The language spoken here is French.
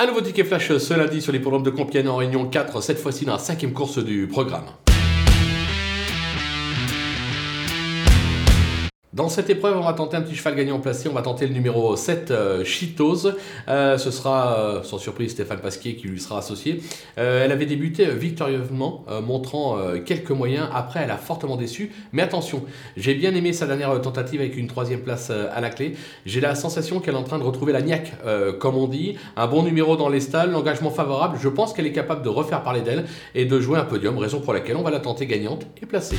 Un nouveau ticket flash ce lundi sur les programmes de Compiègne en Réunion 4, cette fois-ci dans la cinquième course du programme. Dans cette épreuve, on va tenter un petit cheval gagnant placé. On va tenter le numéro 7, euh. Euh, ce sera, euh, sans surprise, Stéphane Pasquier qui lui sera associé. Euh, elle avait débuté victorieusement, montrant quelques moyens. Après, elle a fortement déçu. Mais attention, j'ai bien aimé sa dernière tentative avec une troisième place à la clé. J'ai la sensation qu'elle est en train de retrouver la niaque, comme on dit. Un bon numéro dans les stalles, l'engagement favorable. Je pense qu'elle est capable de refaire parler d'elle et de jouer un podium, raison pour laquelle on va la tenter gagnante et placée.